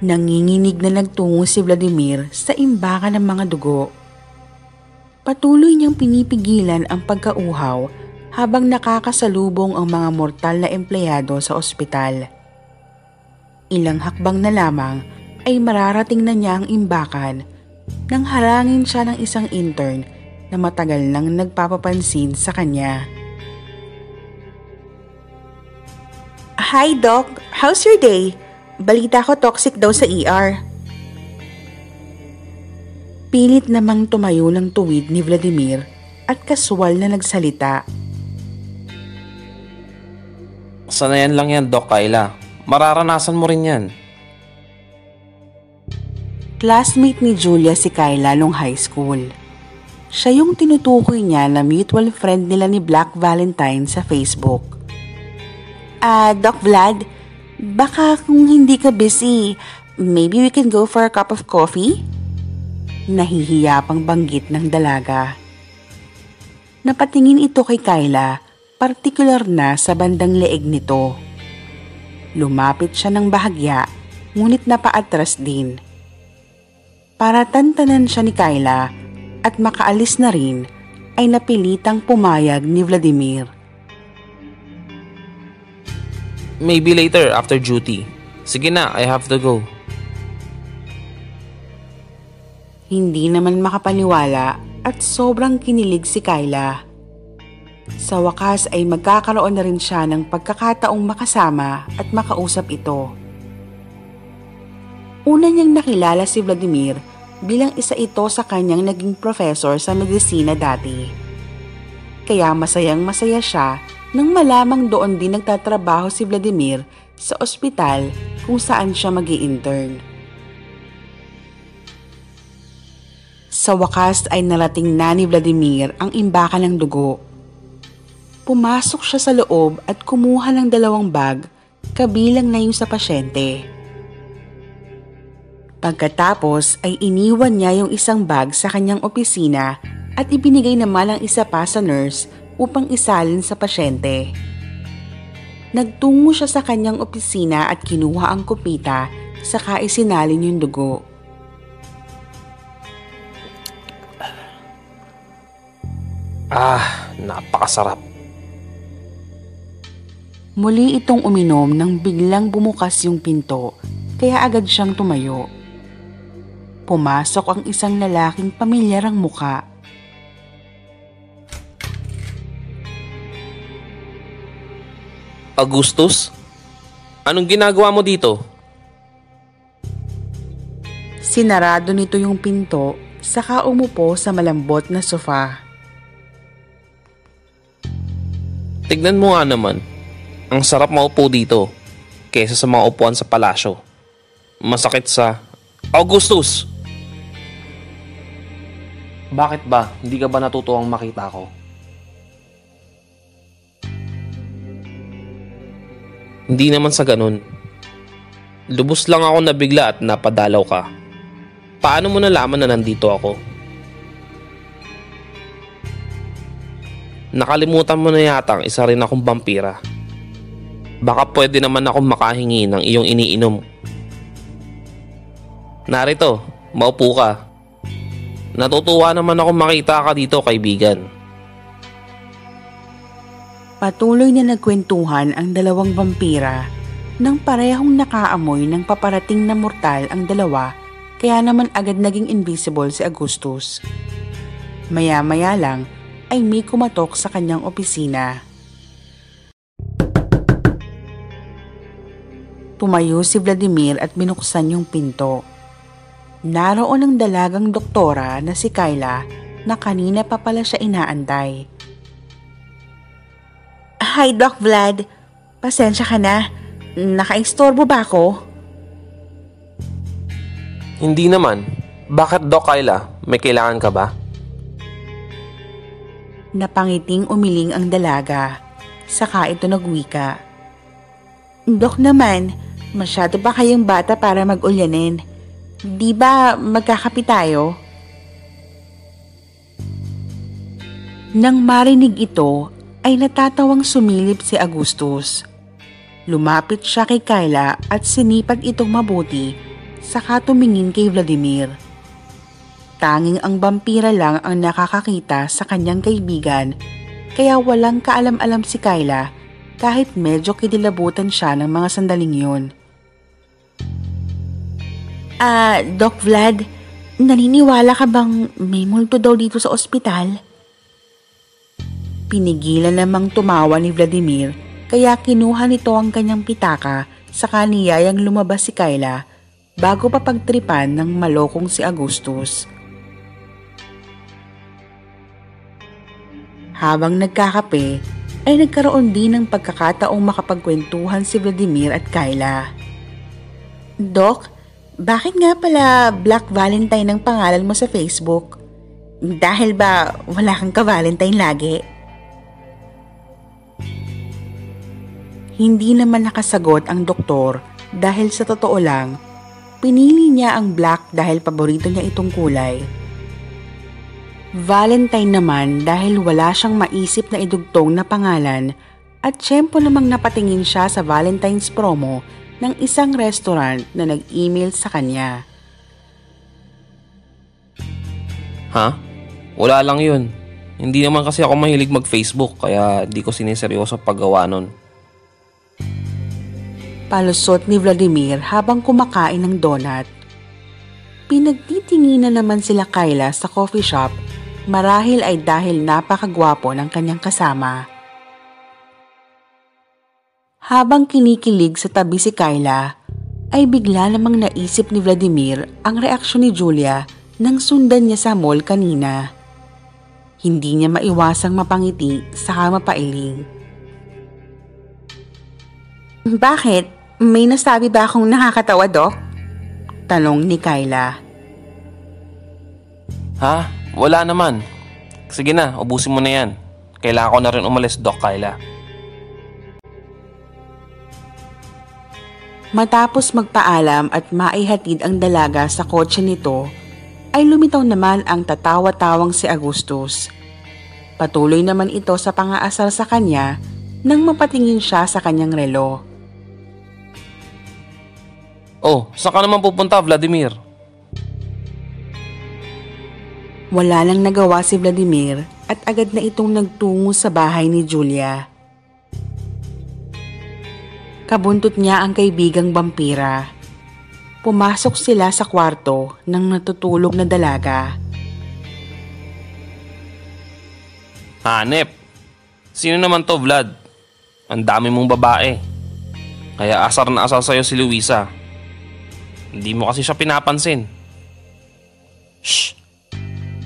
Nanginginig na nagtungo si Vladimir sa imbakan ng mga dugo. Patuloy niyang pinipigilan ang pagkauhaw habang nakakasalubong ang mga mortal na empleyado sa ospital. Ilang hakbang na lamang ay mararating na niya ang imbakan nang harangin siya ng isang intern na matagal nang nagpapapansin sa kanya. Hi Doc, how's your day? Balita ko toxic daw sa ER. Pilit namang tumayo ng tuwid ni Vladimir at kaswal na nagsalita. Sanayan lang yan, Doc Kyla. Mararanasan mo rin yan. Classmate ni Julia si Kyla nung high school. Siya yung tinutukoy niya na mutual friend nila ni Black Valentine sa Facebook. Ah, uh, Doc Vlad, baka kung hindi ka busy, maybe we can go for a cup of coffee? Nahihiya pang banggit ng dalaga. Napatingin ito kay Kyla, partikular na sa bandang leeg nito. Lumapit siya ng bahagya, ngunit napaatras din. Para tantanan siya ni Kyla, at makaalis na rin ay napilitang pumayag ni Vladimir. Maybe later after duty. Sige na, I have to go. Hindi naman makapaniwala at sobrang kinilig si Kyla. Sa wakas ay magkakaroon na rin siya ng pagkakataong makasama at makausap ito. Una niyang nakilala si Vladimir bilang isa ito sa kanyang naging professor sa medisina dati. Kaya masayang masaya siya nang malamang doon din nagtatrabaho si Vladimir sa ospital kung saan siya mag intern Sa wakas ay narating na ni Vladimir ang imbakan ng dugo. Pumasok siya sa loob at kumuha ng dalawang bag kabilang na yung sa pasyente. Pagkatapos ay iniwan niya yung isang bag sa kanyang opisina at ibinigay naman ang isa pa sa nurse upang isalin sa pasyente. Nagtungo siya sa kanyang opisina at kinuha ang kupita saka isinalin yung dugo. Ah, napakasarap. Muli itong uminom nang biglang bumukas yung pinto kaya agad siyang tumayo. Pumasok ang isang lalaking pamilyarang muka. Augustus? Anong ginagawa mo dito? Sinarado nito yung pinto saka umupo sa malambot na sofa. Tignan mo nga naman. Ang sarap maupo dito kesa sa mga upuan sa palasyo. Masakit sa Augustus! Bakit ba? Hindi ka ba natutuwang makita ko? Hindi naman sa ganun. Lubos lang ako nabigla at napadalaw ka. Paano mo nalaman na nandito ako? Nakalimutan mo na yata ang isa rin akong vampira. Baka pwede naman akong makahingi ng iyong iniinom. Narito, maupo ka. Natutuwa naman ako makita ka dito, kaibigan. Patuloy na nagkwentuhan ang dalawang vampira nang parehong nakaamoy ng paparating na mortal ang dalawa kaya naman agad naging invisible si Augustus. Maya-maya lang ay may kumatok sa kanyang opisina. Tumayo si Vladimir at binuksan yung pinto. Naroon ang dalagang doktora na si Kyla na kanina pa pala siya inaantay. Hi Doc Vlad, pasensya ka na. Nakaistorbo ba ako? Hindi naman. Bakit Doc Kyla? May kailangan ka ba? Napangiting umiling ang dalaga. Saka ito nagwika. Dok naman, masyado ba kayong bata para mag-ulyanin? Di ba magkakapi tayo? Nang marinig ito, ay natatawang sumilip si Augustus. Lumapit siya kay Kyla at sinipat itong mabuti saka tumingin kay Vladimir. Tanging ang vampira lang ang nakakakita sa kanyang kaibigan kaya walang kaalam-alam si Kyla kahit medyo kidilabutan siya ng mga sandaling yun. Ah, Doc Vlad, naniniwala ka bang may multo daw dito sa ospital? Pinigilan namang tumawa ni Vladimir kaya kinuha nito ang kanyang pitaka sa kaniyayang lumabas si Kyla bago pa pagtripan ng malokong si Augustus. Habang nagkakape, ay nagkaroon din ng pagkakataong makapagkwentuhan si Vladimir at Kyla. Doc, bakit nga pala Black Valentine ang pangalan mo sa Facebook? Dahil ba wala kang ka-Valentine lagi? Hindi naman nakasagot ang doktor dahil sa totoo lang, pinili niya ang black dahil paborito niya itong kulay. Valentine naman dahil wala siyang maisip na idugtong na pangalan at tiyempo namang napatingin siya sa Valentine's promo ng isang restaurant na nag-email sa kanya. Ha? Wala lang yun. Hindi naman kasi ako mahilig mag-Facebook kaya di ko siniseryoso paggawa nun. Palusot ni Vladimir habang kumakain ng donut. Pinagtitinginan naman sila Kyla sa coffee shop marahil ay dahil napakagwapo ng kanyang kasama. Habang kinikilig sa tabi si Kyla, ay bigla namang naisip ni Vladimir ang reaksyon ni Julia nang sundan niya sa mall kanina. Hindi niya maiwasang mapangiti sa mapailing. Bakit? May nasabi ba akong nakakatawa, Doc? Tanong ni Kyla. Ha? Wala naman. Sige na, ubusin mo na yan. Kailangan ko na rin umalis, Doc Kyla. Matapos magpaalam at maihatid ang dalaga sa kotse nito, ay lumitaw naman ang tatawa-tawang si Augustus. Patuloy naman ito sa pangaasar sa kanya nang mapatingin siya sa kanyang relo. Oh, saan ka naman pupunta, Vladimir? Wala lang nagawa si Vladimir at agad na itong nagtungo sa bahay ni Julia. Kabuntot niya ang kaibigang vampira. Pumasok sila sa kwarto ng natutulog na dalaga. Hanep. Sino naman to, Vlad? Ang dami mong babae. Kaya asar na asar sa'yo si Luisa. Hindi mo kasi siya pinapansin. Shh!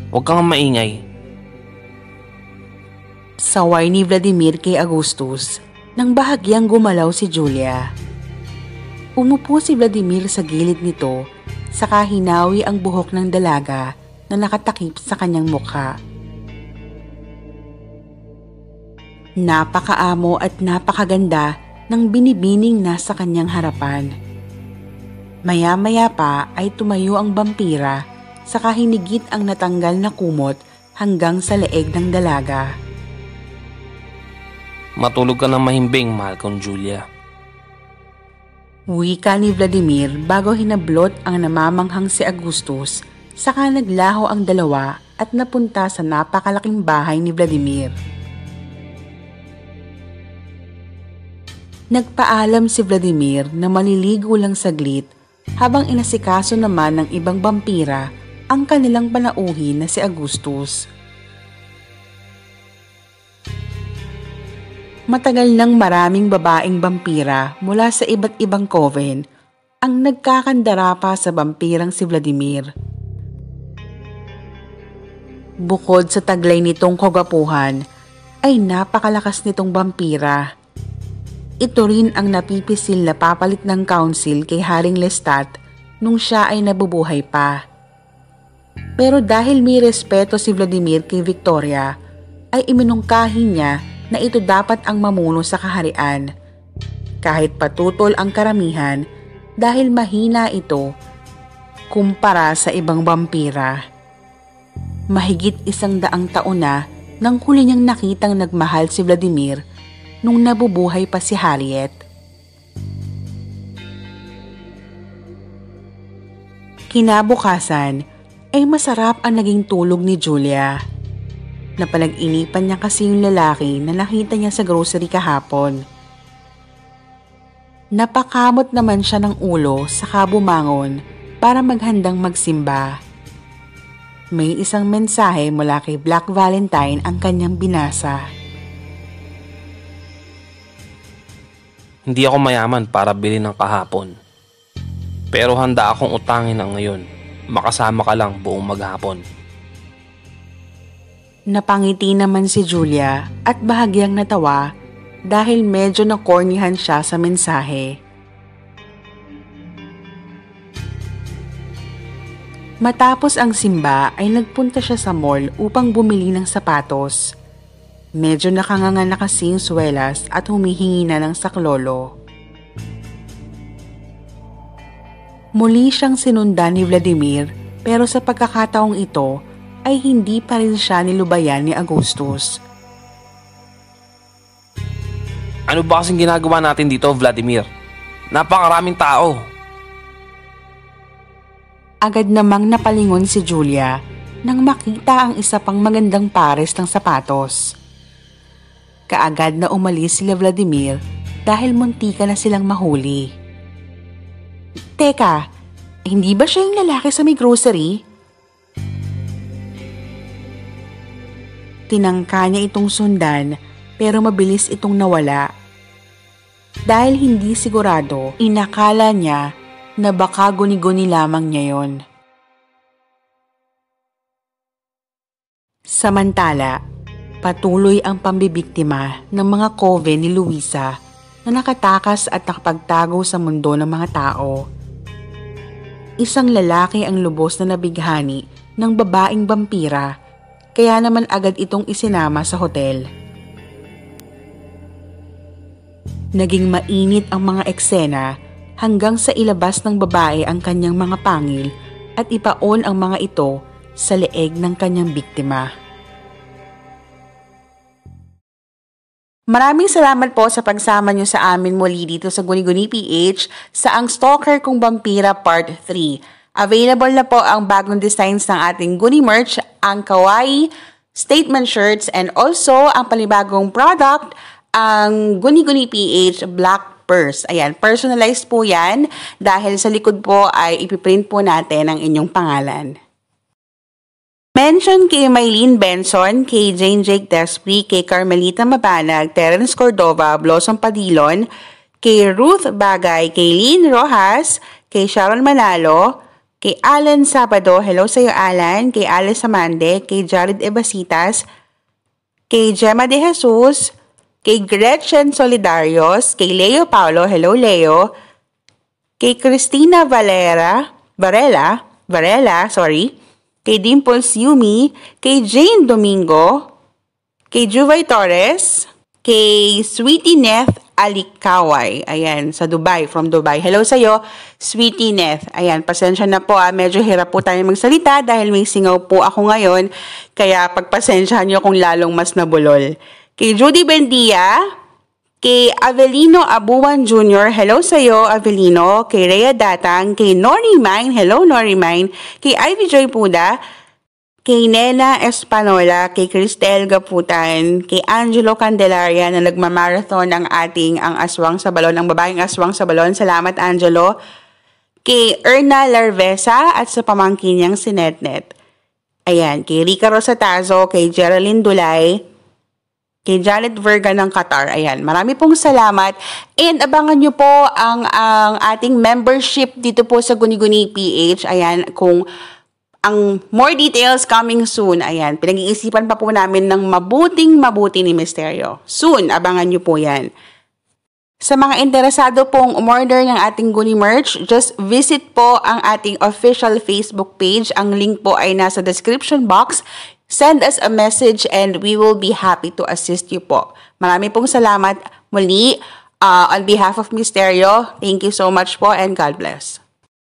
Huwag kang maingay. Saway ni Vladimir kay Augustus nang bahagyang gumalaw si Julia. Umupo si Vladimir sa gilid nito saka hinawi ang buhok ng dalaga na nakatakip sa kanyang mukha. Napakaamo at napakaganda ng binibining nasa kanyang harapan. Maya-maya pa ay tumayo ang vampira saka hinigit ang natanggal na kumot hanggang sa leeg ng dalaga. Matulog ka ng mahimbing, mahal kong Julia. Wika ni Vladimir bago hinablot ang namamanghang si Augustus saka naglaho ang dalawa at napunta sa napakalaking bahay ni Vladimir. Nagpaalam si Vladimir na maliligo lang saglit habang inasikaso naman ng ibang vampira ang kanilang panauhin na si Augustus. Matagal nang maraming babaeng vampira mula sa iba't ibang coven ang nagkakandara pa sa vampirang si Vladimir. Bukod sa taglay nitong kagapuhan, ay napakalakas nitong vampira. Ito rin ang napipisil na papalit ng council kay Haring Lestat nung siya ay nabubuhay pa. Pero dahil may respeto si Vladimir kay Victoria, ay iminungkahi niya na ito dapat ang mamuno sa kaharian. Kahit patutol ang karamihan dahil mahina ito kumpara sa ibang vampira. Mahigit isang daang taon na nang huli niyang nakitang nagmahal si Vladimir nung nabubuhay pa si Harriet. Kinabukasan ay masarap ang naging tulog ni Julia. Napanag-inipan niya kasi yung lalaki na nakita niya sa grocery kahapon. Napakamot naman siya ng ulo sa kabumangon para maghandang magsimba. May isang mensahe mula kay Black Valentine ang kanyang binasa. Hindi ako mayaman para bili ng kahapon. Pero handa akong utangin ang ngayon. Makasama ka lang buong maghapon. Napangiti naman si Julia at bahagyang natawa dahil medyo nakornihan siya sa mensahe. Matapos ang simba ay nagpunta siya sa mall upang bumili ng sapatos. Medyo nakanganga na kasing swelas at humihingi na ng saklolo. Muli siyang sinundan ni Vladimir pero sa pagkakataong ito ay hindi pa rin siya nilubayan ni Augustus. Ano ba kasing ginagawa natin dito, Vladimir? Napakaraming tao. Agad namang napalingon si Julia nang makita ang isa pang magandang pares ng sapatos. Kaagad na umalis sila Vladimir dahil muntika na silang mahuli. Teka, hindi ba siya yung lalaki sa may grocery? Tinangka niya itong sundan pero mabilis itong nawala. Dahil hindi sigurado, inakala niya na baka guni-guni lamang niya yon. Samantala, patuloy ang pambibiktima ng mga kove ni Luisa na nakatakas at nakapagtago sa mundo ng mga tao. Isang lalaki ang lubos na nabighani ng babaeng vampira kaya naman agad itong isinama sa hotel. Naging mainit ang mga eksena hanggang sa ilabas ng babae ang kanyang mga pangil at ipaon ang mga ito sa leeg ng kanyang biktima. Maraming salamat po sa pagsama nyo sa amin muli dito sa Guni-Guni PH sa Ang Stalker Kong Vampira Part 3. Available na po ang bagong designs ng ating Guni merch, ang kawaii statement shirts, and also ang palibagong product, ang Guni-Guni PH Black Purse. Ayan, personalized po yan dahil sa likod po ay ipiprint po natin ang inyong pangalan. Mention kay Maylene Benson, kay Jane Jake Despry, kay Carmelita Mabanag, Terence Cordova, Blossom Padilon, kay Ruth Bagay, kay Lynn Rojas, kay Sharon Manalo, kay Alan Sabado, hello sa iyo Alan, kay Alice Amande, kay Jared Ebasitas, kay Gemma De Jesus, kay Gretchen Solidarios, kay Leo Paulo, hello Leo, kay Christina Valera, Varela, Varela, sorry, kay Dimples Yumi, kay Jane Domingo, kay Juvay Torres, kay Sweetie Neth Alikaway. Ayan, sa Dubai, from Dubai. Hello sa'yo, Sweetie Neth. Ayan, pasensya na po. Ah, medyo hirap po tayo magsalita dahil may singaw po ako ngayon. Kaya pagpasensyahan nyo kung lalong mas nabulol. Kay Judy Bendia, kay Avelino Abuan Jr., hello sa'yo, Avelino. Kay Rhea Datang, kay Nori Mine, hello Nori Mine. Kay Ivy Joy Puda, kay Nena Espanola, kay Cristel Gaputan, kay Angelo Candelaria na nagmamarathon ng ating ang aswang sa balon, ang babaeng aswang sa balon. Salamat Angelo. Kay Erna Larvesa at sa pamangkin niyang si Netnet. Ayan, kay Rica Rosatazo, kay Geraldine Dulay, kay Janet Verga ng Qatar. Ayan, marami pong salamat. And abangan nyo po ang, ang ating membership dito po sa Guni-Guni PH. Ayan, kung ang more details coming soon. Ayan, pinag-iisipan pa po namin ng mabuting mabuti ni Misteryo. Soon, abangan nyo po yan. Sa mga interesado pong umorder ng ating Guni merch, just visit po ang ating official Facebook page. Ang link po ay nasa description box. Send us a message and we will be happy to assist you po. Marami pong salamat muli uh, on behalf of Misterio. Thank you so much po and God bless.